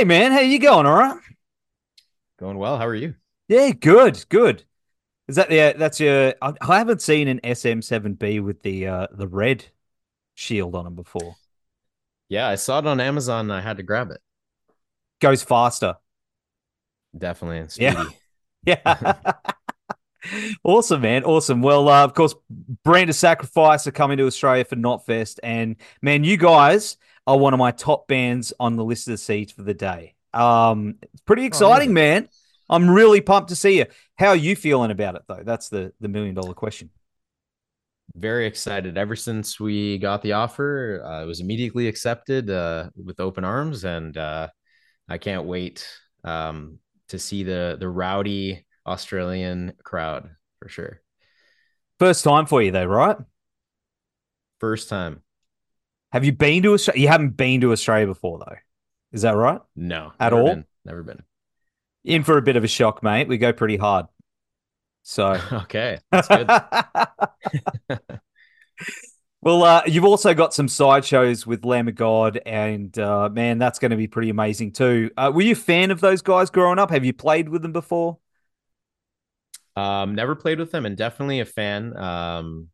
Hey man, how you going? All right? Going well. How are you? Yeah, good, good. Is that yeah? That's your. I, I haven't seen an SM7B with the uh the red shield on them before. Yeah, I saw it on Amazon. I had to grab it. Goes faster. Definitely. Speedy. Yeah. Yeah. awesome, man. Awesome. Well, uh, of course, Brand of Sacrifice are coming to Australia for Knotfest, and man, you guys are one of my top bands on the list of the seats for the day. Um, it's pretty exciting, Oh, man. I'm really pumped to see you. How are you feeling about it, though? That's the the million dollar question. Very excited. Ever since we got the offer, uh, it was immediately accepted uh, with open arms, and uh, I can't wait um, to see the the rowdy Australian crowd for sure. First time for you, though, right? First time. Have you been to Australia? You haven't been to Australia before, though. Is that right? No, At all? been. Never been. In for a bit of a shock, mate. We go pretty hard. So. Okay, that's good. well, uh, you've also got some sideshows with Lamb of God, and uh, man, that's going to be pretty amazing too. Uh, were you a fan of those guys growing up? Have you played with them before? Um, never played with them, and definitely a fan. Um,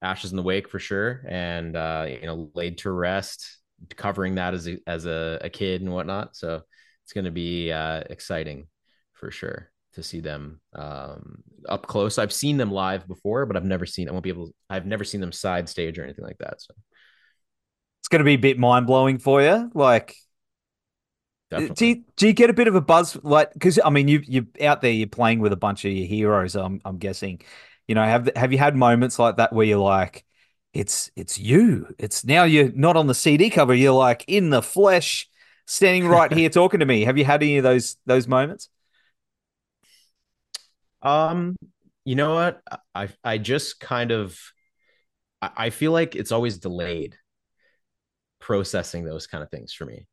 Ashes in the Wake for sure, and uh, you know, laid to rest, covering that as a, as a, a kid and whatnot. So it's going to be uh, exciting for sure to see them um, up close. I've seen them live before, but I've never seen. I won't be able. To, I've never seen them side stage or anything like that. So It's going to be a bit mind blowing for you. Like, definitely. do you, do you get a bit of a buzz? Like, because I mean, you you're out there, you're playing with a bunch of your heroes. I'm I'm guessing. You know, have have you had moments like that where you're like, it's it's you. It's now you're not on the CD cover. You're like in the flesh, standing right here talking to me. Have you had any of those those moments? Um, you know what? I I just kind of I, I feel like it's always delayed processing those kind of things for me.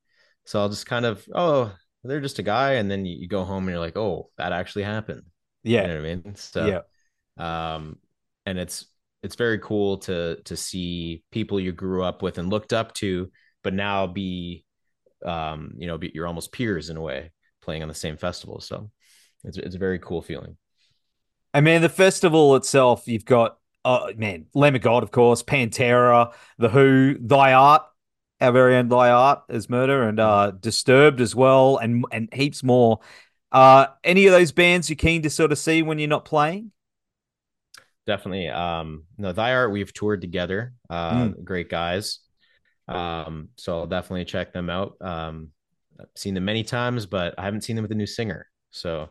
So I'll just kind of, oh, they're just a guy, and then you, you go home and you're like, oh, that actually happened. You Yeah, know what I mean? So yeah. um, and it's it's very cool to to see people you grew up with and looked up to, but now be um, you know, be, you're almost peers in a way, playing on the same festival. So it's it's a very cool feeling. And man, the festival itself, you've got oh man, Lamb of God, of course, Pantera, The HU, Thy Art, our very own Thy Art is murder, and uh Disturbed as well, and and heaps more. Uh any of those bands you're keen to sort of see when you're not playing? Definitely. Um, no, Thy Art, we've toured together. Uh, Mm. great guys. Um, so I'll definitely check them out. Um, I've seen them many times, but I haven't seen them with a new singer. So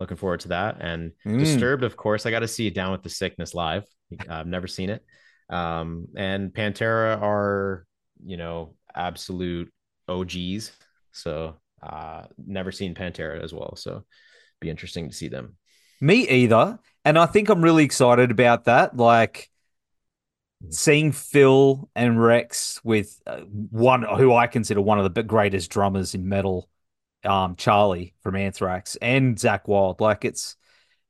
looking forward to that. And Mm. Disturbed, of course, I got to see Down with the Sickness live. I've never seen it. Um, and Pantera are, you know, absolute OGs. So uh, never seen Pantera as well. So be interesting to see them. Me either. And I think I'm really excited about that. Like seeing Phil and Rex with uh, one who I consider one of the greatest drummers in metal, um, Charlie from Anthrax and Zakk Wylde. Like it's,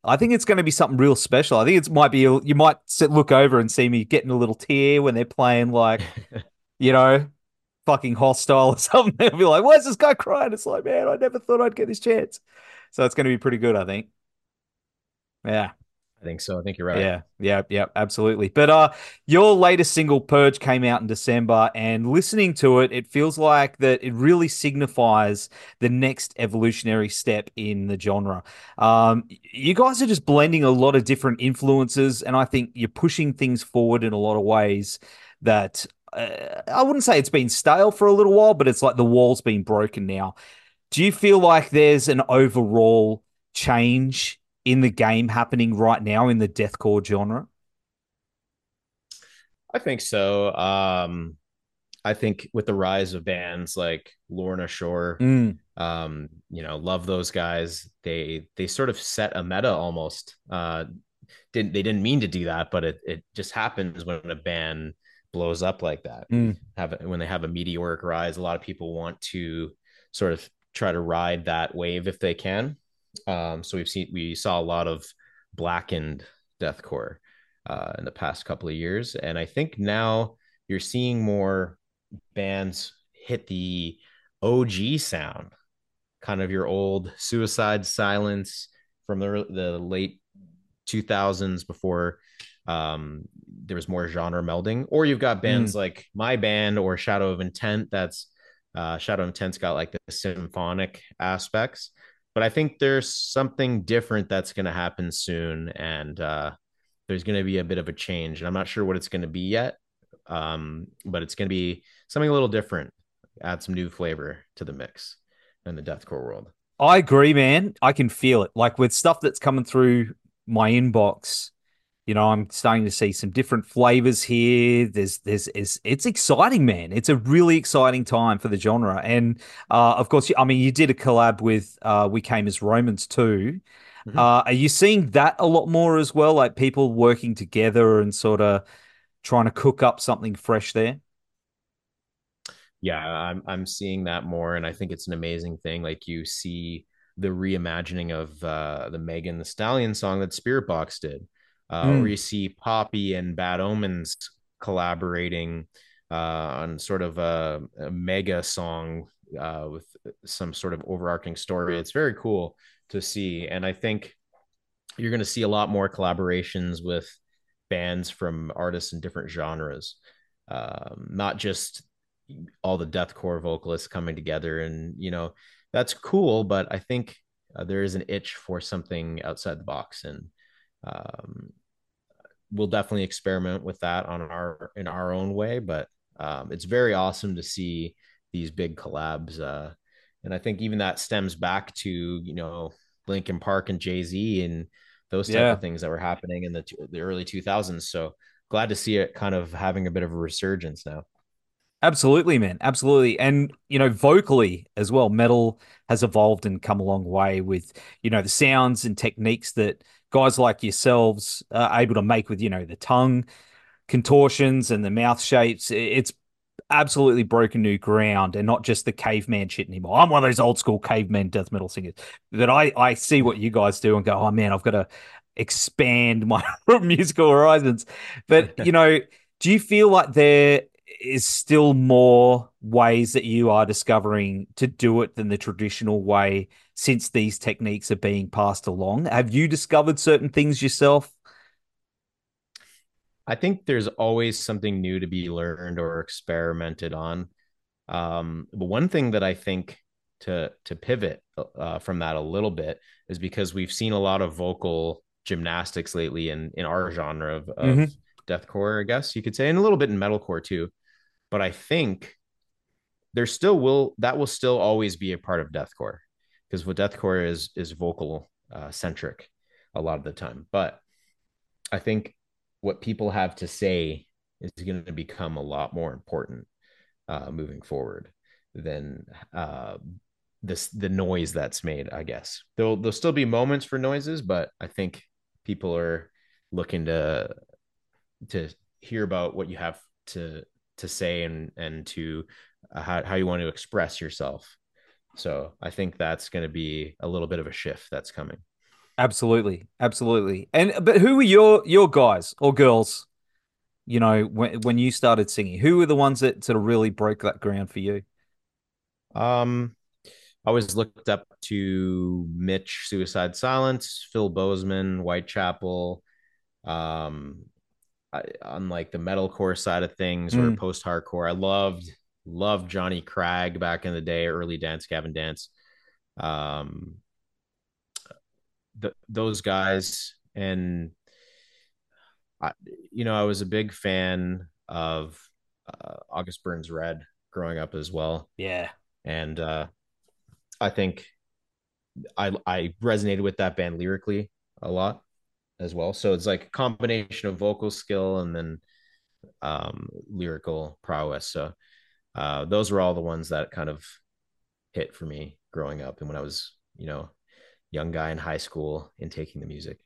I think it's going to be something real special. I think it might be, you might sit, look over and see me getting a little tear when they're playing like, you know, fucking hostile or something. They'll be like, where's this guy crying? It's like, man, I never thought I'd get this chance. So it's going to be pretty good, I think. Yeah. I think so. I think you're right. Yeah, yeah, yeah, absolutely. But uh your latest single Purge came out in December and listening to it, it feels like that it really signifies the next evolutionary step in the genre. Um you guys are just blending a lot of different influences and I think you're pushing things forward in a lot of ways that uh, I wouldn't say it's been stale for a little while, but it's like the wall's been broken now. Do you feel like there's an overall change in the game happening right now in the deathcore genre? I think so. Um, I think with the rise of bands like Lorna Shore, Mm, um, you know, love those guys. They they sort of set a meta almost. Uh, didn't they didn't mean to do that, but it it just happens when a band blows up like that. mm, Have when they have a meteoric rise, a lot of people want to sort of try to ride that wave if they can. Um, so we've seen we saw a lot of blackened deathcore uh, in the past couple of years, and I think now you're seeing more bands hit the OG sound, kind of your old Suicide Silence from the the late 2000s before um, there was more genre melding, or you've got bands mm. like my band or Shadow of Intent. That's uh, Shadow of Intent's got like the symphonic aspects, but I think there's something different that's going to happen soon, and uh, there's going to be a bit of a change. And I'm not sure what it's going to be yet, um, but it's going to be something a little different. Add some new flavor to the mix in the deathcore world. I agree, man. I can feel it. Like with stuff that's coming through my inbox, you know, I'm starting to see some different flavors here. There's, there's, it's, it's exciting, man. It's a really exciting time for the genre. And uh, of course, I mean, you did a collab with uh, We Came as Romans too. Mm-hmm. Uh, are you seeing that a lot more as well? Like people working together and sort of trying to cook up something fresh there? Yeah, I'm I'm seeing that more, and I think it's an amazing thing. Like you see the reimagining of uh, the Megan Thee Stallion song that Spiritbox did, uh, mm. where you see Poppy and Bad Omens collaborating uh, on sort of a, a mega song uh, with some sort of overarching story. It's very cool to see, and I think you're going to see a lot more collaborations with bands from artists in different genres, um, not just all the deathcore vocalists coming together and you know that's cool but i think uh, there is an itch for something outside the box and um, we'll definitely experiment with that on our in our own way but um, it's very awesome to see these big collabs uh, and i think even that stems back to you know linkin park and jay-z and those type yeah. of things that were happening in the, the early 2000s so glad to see it kind of having a bit of a resurgence now Absolutely, man. Absolutely. And, you know, vocally as well, metal has evolved and come a long way with, you know, the sounds and techniques that guys like yourselves uh, are able to make with, you know, the tongue contortions and the mouth shapes. It's absolutely broken new ground and not just the caveman shit anymore. I'm one of those old school caveman death metal singers that I, I see what you guys do and go, oh man, I've got to expand my musical horizons. But, you know, do you feel like there is still more ways that you are discovering to do it than the traditional way since these techniques are being passed along. Have you discovered certain things yourself? I think there's always something new to be learned or experimented on. Um, but one thing that I think to to pivot uh, from that a little bit is because we've seen a lot of vocal gymnastics lately in in our genre of, of mm-hmm. deathcore, I guess you could say, and a little bit in metalcore too but I think there still will that will still always be a part of deathcore because what deathcore is is vocal uh, centric a lot of the time. But I think what people have to say is going to become a lot more important uh, moving forward than uh, this the noise that's made. I guess there'll there'll still be moments for noises, but I think people are looking to to hear about what you have to to say and and to uh, how, how you want to express yourself. So i think that's going to be a little bit of a shift that's coming. Absolutely. Absolutely. And but who were your your guys or girls you know when when you started singing? Who were the ones that sort of really broke that ground for you? Um I always looked up to Mitch Suicide Silence, Phil Bozeman, Whitechapel, um, I, on like the metalcore side of things or mm. post hardcore. I loved loved Jonny Craig back in the day, early Dance Gavin Dance. Um, the, those guys and I, you know, I was a big fan of uh, August Burns Red growing up as well. Yeah, and uh, I think I I resonated with that band lyrically a lot as well. So it's like a combination of vocal skill and then um, lyrical prowess. So uh, those were all the ones that kind of hit for me growing up and when I was, you know, young guy in high school and taking the music.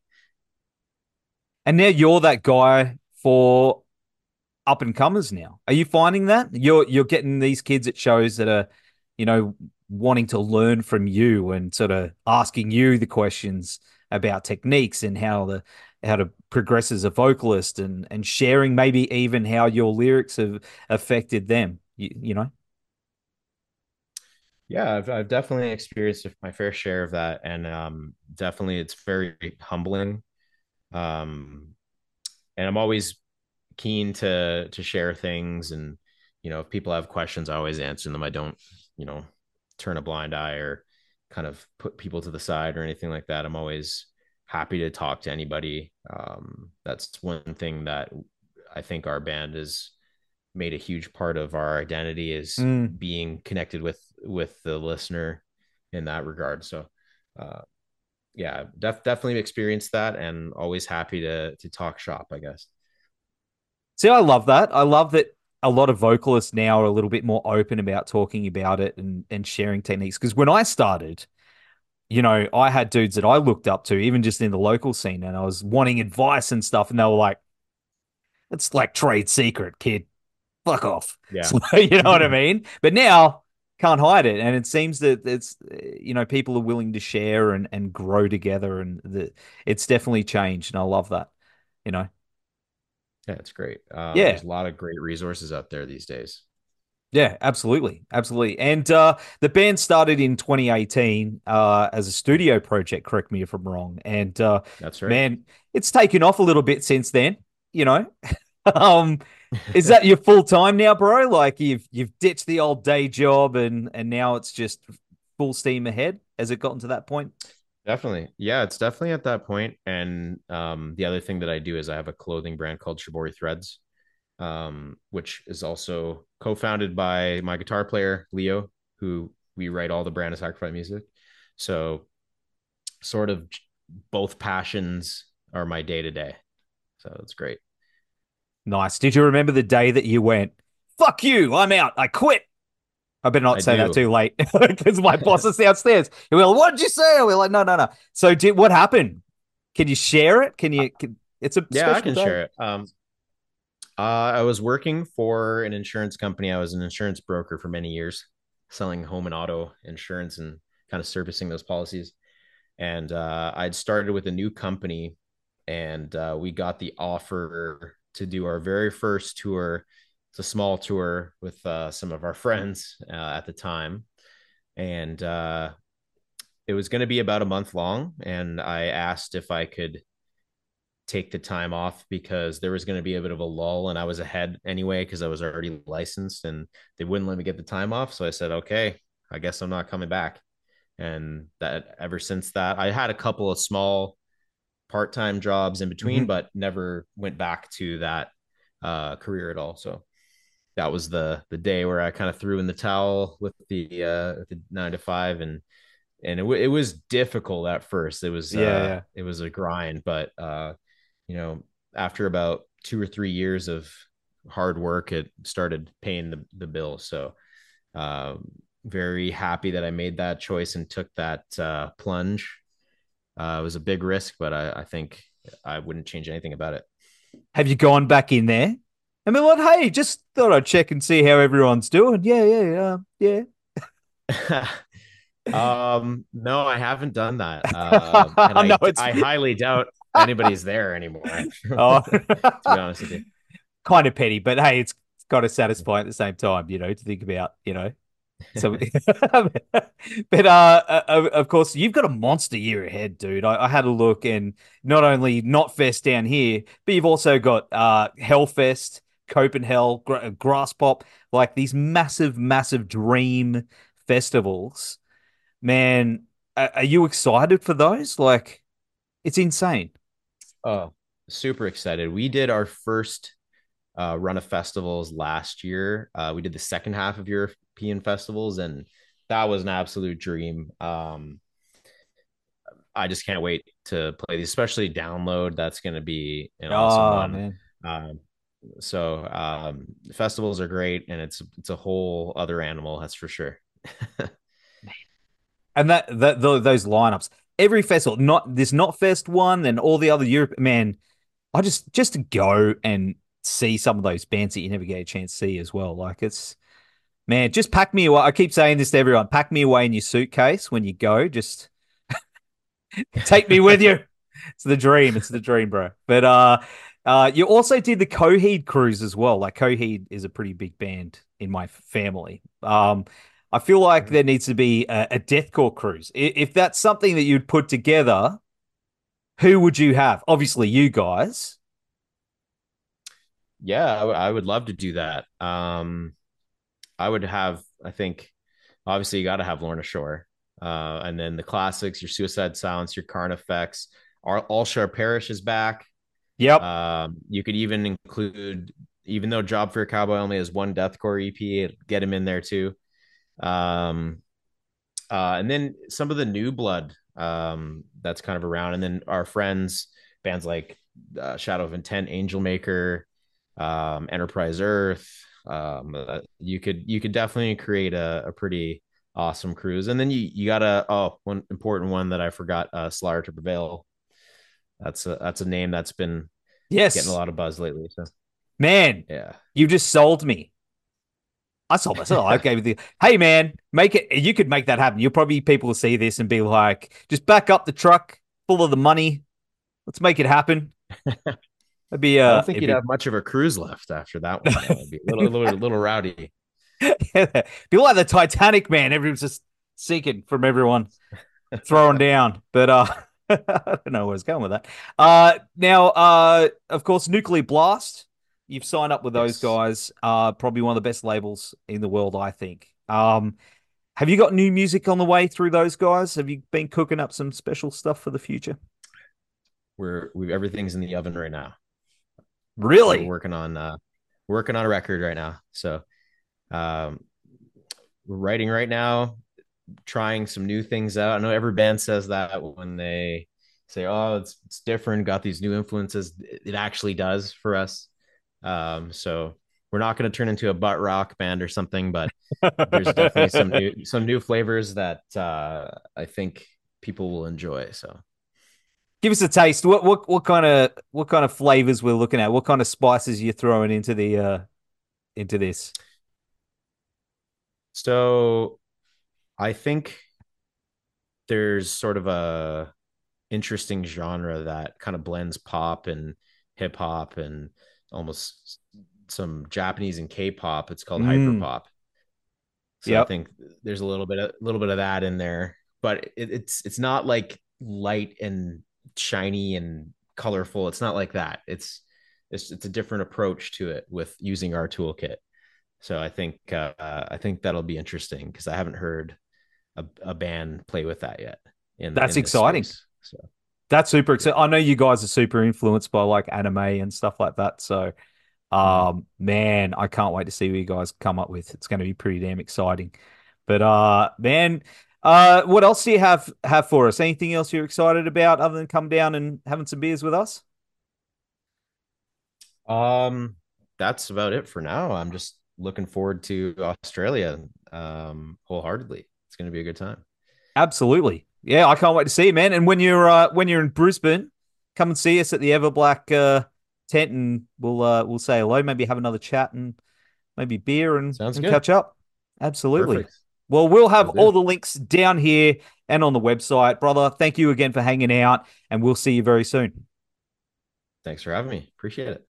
And now you're that guy for up and comers now. Are you finding that? You're you're getting these kids at shows that are, you know, wanting to learn from you and sort of asking you the questions about techniques and how the how to progress as a vocalist and and sharing maybe even how your lyrics have affected them. You, you know. Yeah, I've, I've definitely experienced my fair share of that, and um, definitely it's very humbling. Um, and I'm always keen to to share things, and you know, if people have questions, I always answer them. I don't, you know, turn a blind eye or kind of put people to the side or anything like that. I'm always happy to talk to anybody. Um, that's one thing that I think our band has made a huge part of our identity is mm. being connected with with the listener in that regard so uh yeah def- definitely experienced that and always happy to to talk shop i guess see i love that i love that a lot of vocalists now are a little bit more open about talking about it and and sharing techniques because when i started you know i had dudes that i looked up to even just in the local scene and i was wanting advice and stuff and they were like it's like trade secret kid fuck off. Yeah. So, you know what I mean? But now can't hide it. And it seems that it's, you know, people are willing to share and, and grow together. And the, it's definitely changed. And I love that, you know? Yeah, it's great. Uh, yeah. There's a lot of great resources out there these days. Yeah, absolutely. Absolutely. And uh, the band started in 2018 uh, as a studio project, correct me if I'm wrong. And uh, that's right. Man, it's taken off a little bit since then, you know. um, is that your full time now, bro? Like you've you've ditched the old day job and and now it's just full steam ahead. Has it gotten to that point? Definitely. Yeah, it's definitely at that point. And um, the other thing that I do is I have a clothing brand called Shibori Threads, um, which is also co-founded by my guitar player, Leo, who we write all the brand of sacrifice music. So sort of both passions are my day to day. So it's great. Nice. Did you remember the day that you went, fuck you, I'm out, I quit? I better not I say do. that too late because my boss is downstairs. And we're like, what did you say? we're like, no, no, no. So did what happened? Can you share it? Can you? Can, it's a yeah, I can day. share it. Um, uh, I was working for an insurance company. I was an insurance broker for many years, selling home and auto insurance and kind of servicing those policies. And uh, I'd started with a new company, and uh, we got the offer to do our very first tour. It's a small tour with uh, some of our friends uh, at the time, and uh, it was going to be about a month long. And I asked if I could take the time off because there was going to be a bit of a lull, and I was ahead anyway because I was already licensed, and they wouldn't let me get the time off. So I said, "Okay, I guess I'm not coming back." And that ever since that, I had a couple of small part-time jobs in between, mm-hmm. but never went back to that uh, career at all. So that was the the day where I kind of threw in the towel with the uh, the nine to five, and and it, w- it was difficult at first. It was yeah, uh, yeah. it was a grind, but uh, you know, after about two or three years of hard work, it started paying the the bill. So um, very happy that I made that choice and took that uh, plunge uh, it was a big risk, but I, I think I wouldn't change anything about it. Have you gone back in there? I mean, like, hey, just thought I'd check and see how everyone's doing. Yeah, yeah, yeah, yeah. um, no, I haven't done that. Um, I, no, I highly doubt anybody's there anymore. oh. to be honest with you, kind of petty, but hey, it's got to satisfy at the same time. You know, to think about, you know, so, but uh, uh, of course, you've got a monster year ahead, dude. I, I, had a look, and not only Knotfest down here, but you've also got uh, Hellfest, Copenhagen, Gra- Graspop, like these massive, massive dream festivals. Man, are, are you excited for those? Like, it's insane. Oh, super excited. We did our first uh, run of festivals last year. Uh, we did the second half of European festivals, and that was an absolute dream. Um, I just can't wait to play these, especially download. That's going to be an awesome oh, one. Um, so um, festivals are great, and it's it's a whole other animal. That's for sure. and that, that those lineups, every festival, not this Knotfest one, and all the other Europe, man. I just just to go and see some of those bands that you never get a chance to see as well. Like it's man, just pack me away. I keep saying this to everyone: pack me away in your suitcase when you go. Just take me with you. it's the dream. It's the dream, bro. But uh, uh, you also did the Coheed cruise as well. Like Coheed is a pretty big band in my family. Um, I feel like there needs to be a, a deathcore cruise. If that's something that you'd put together, who would you have? Obviously, you guys. Yeah, I, w- I would love to do that. Um, I would have, I think, obviously, you got to have Lorna Shore. Uh, and then the classics, your Suicide Silence, your Carnifex, our All Shall Perish is back. Yep. Um, you could even include, even though Job for Cowboy only has one deathcore EP, get him in there too. Um, uh, and then some of the new blood um, that's kind of around, and then our friends bands like uh, Shadow of Intent, Angel Maker, um, Enterprise Earth. Um, uh, you could you could definitely create a, a pretty awesome cruise, and then you you got a oh one important one that I forgot, uh, Slaughter to Prevail. That's a that's a name that's been yes getting a lot of buzz lately. So man, yeah, you just sold me. I sold myself. I gave the hey man, make it. You could make that happen. You'll probably people will see this and be like, just back up the truck full of the money. Let's make it happen. It'd be. Uh, I don't think you'd be, have much of a cruise left after that one. It'd be a little, little, little rowdy. be like the Titanic, man. Everyone's just sinking from everyone throwing down. But uh, I don't know where I was going with that. Uh, now, uh, of course, Nuclear Blast You've signed up with those yes. guys. Uh, probably one of the best labels in the world, I think. Um, have you got new music on the way through those guys? Have you been cooking up some special stuff for the future? We're we've everything's in the oven right now. Really, we're working on uh, working on a record right now. So, um, we're writing right now, trying some new things out. I know every band says that when they say, "Oh, it's it's different," got these new influences. It actually does for us. Um, so we're not going to turn into a butt rock band or something, but there's definitely some new some new flavors that uh, I think people will enjoy. So give us a taste. What what what kind of what kind of flavors we're looking at? What kind of spices you're throwing into the uh into this? So I think there's sort of a interesting genre that kind of blends pop and hip hop and almost some Japanese and K-pop. It's called mm. hyperpop. So yep. I think there's a little bit a little bit of that in there, but it, it's it's not like light and shiny and colorful. It's not like that. It's it's it's a different approach to it with using our toolkit. So I think uh, I think that'll be interesting because I haven't heard a, a band play with that yet. In, That's in exciting. Space, so that's super exciting. I know you guys are super influenced by like anime and stuff like that. So, mm-hmm. um, man, I can't wait to see what you guys come up with. It's going to be pretty damn exciting. But, uh, man, uh, what else do you have have for us? Anything else you're excited about other than come down and having some beers with us? Um, that's about it for now. I'm just looking forward to Australia um wholeheartedly. It's going to be a good time. Absolutely yeah, I can't wait to see you, man. And when you're uh, when you're in Brisbane, come and see us at the Everblack uh, tent, and we'll uh, we'll say hello. Maybe have another chat and maybe beer and, Sounds and catch up. Absolutely. Perfect. Well, we'll have all the links down here and on the website, brother. Thank you again for hanging out, and we'll see you very soon. Thanks for having me. Appreciate it.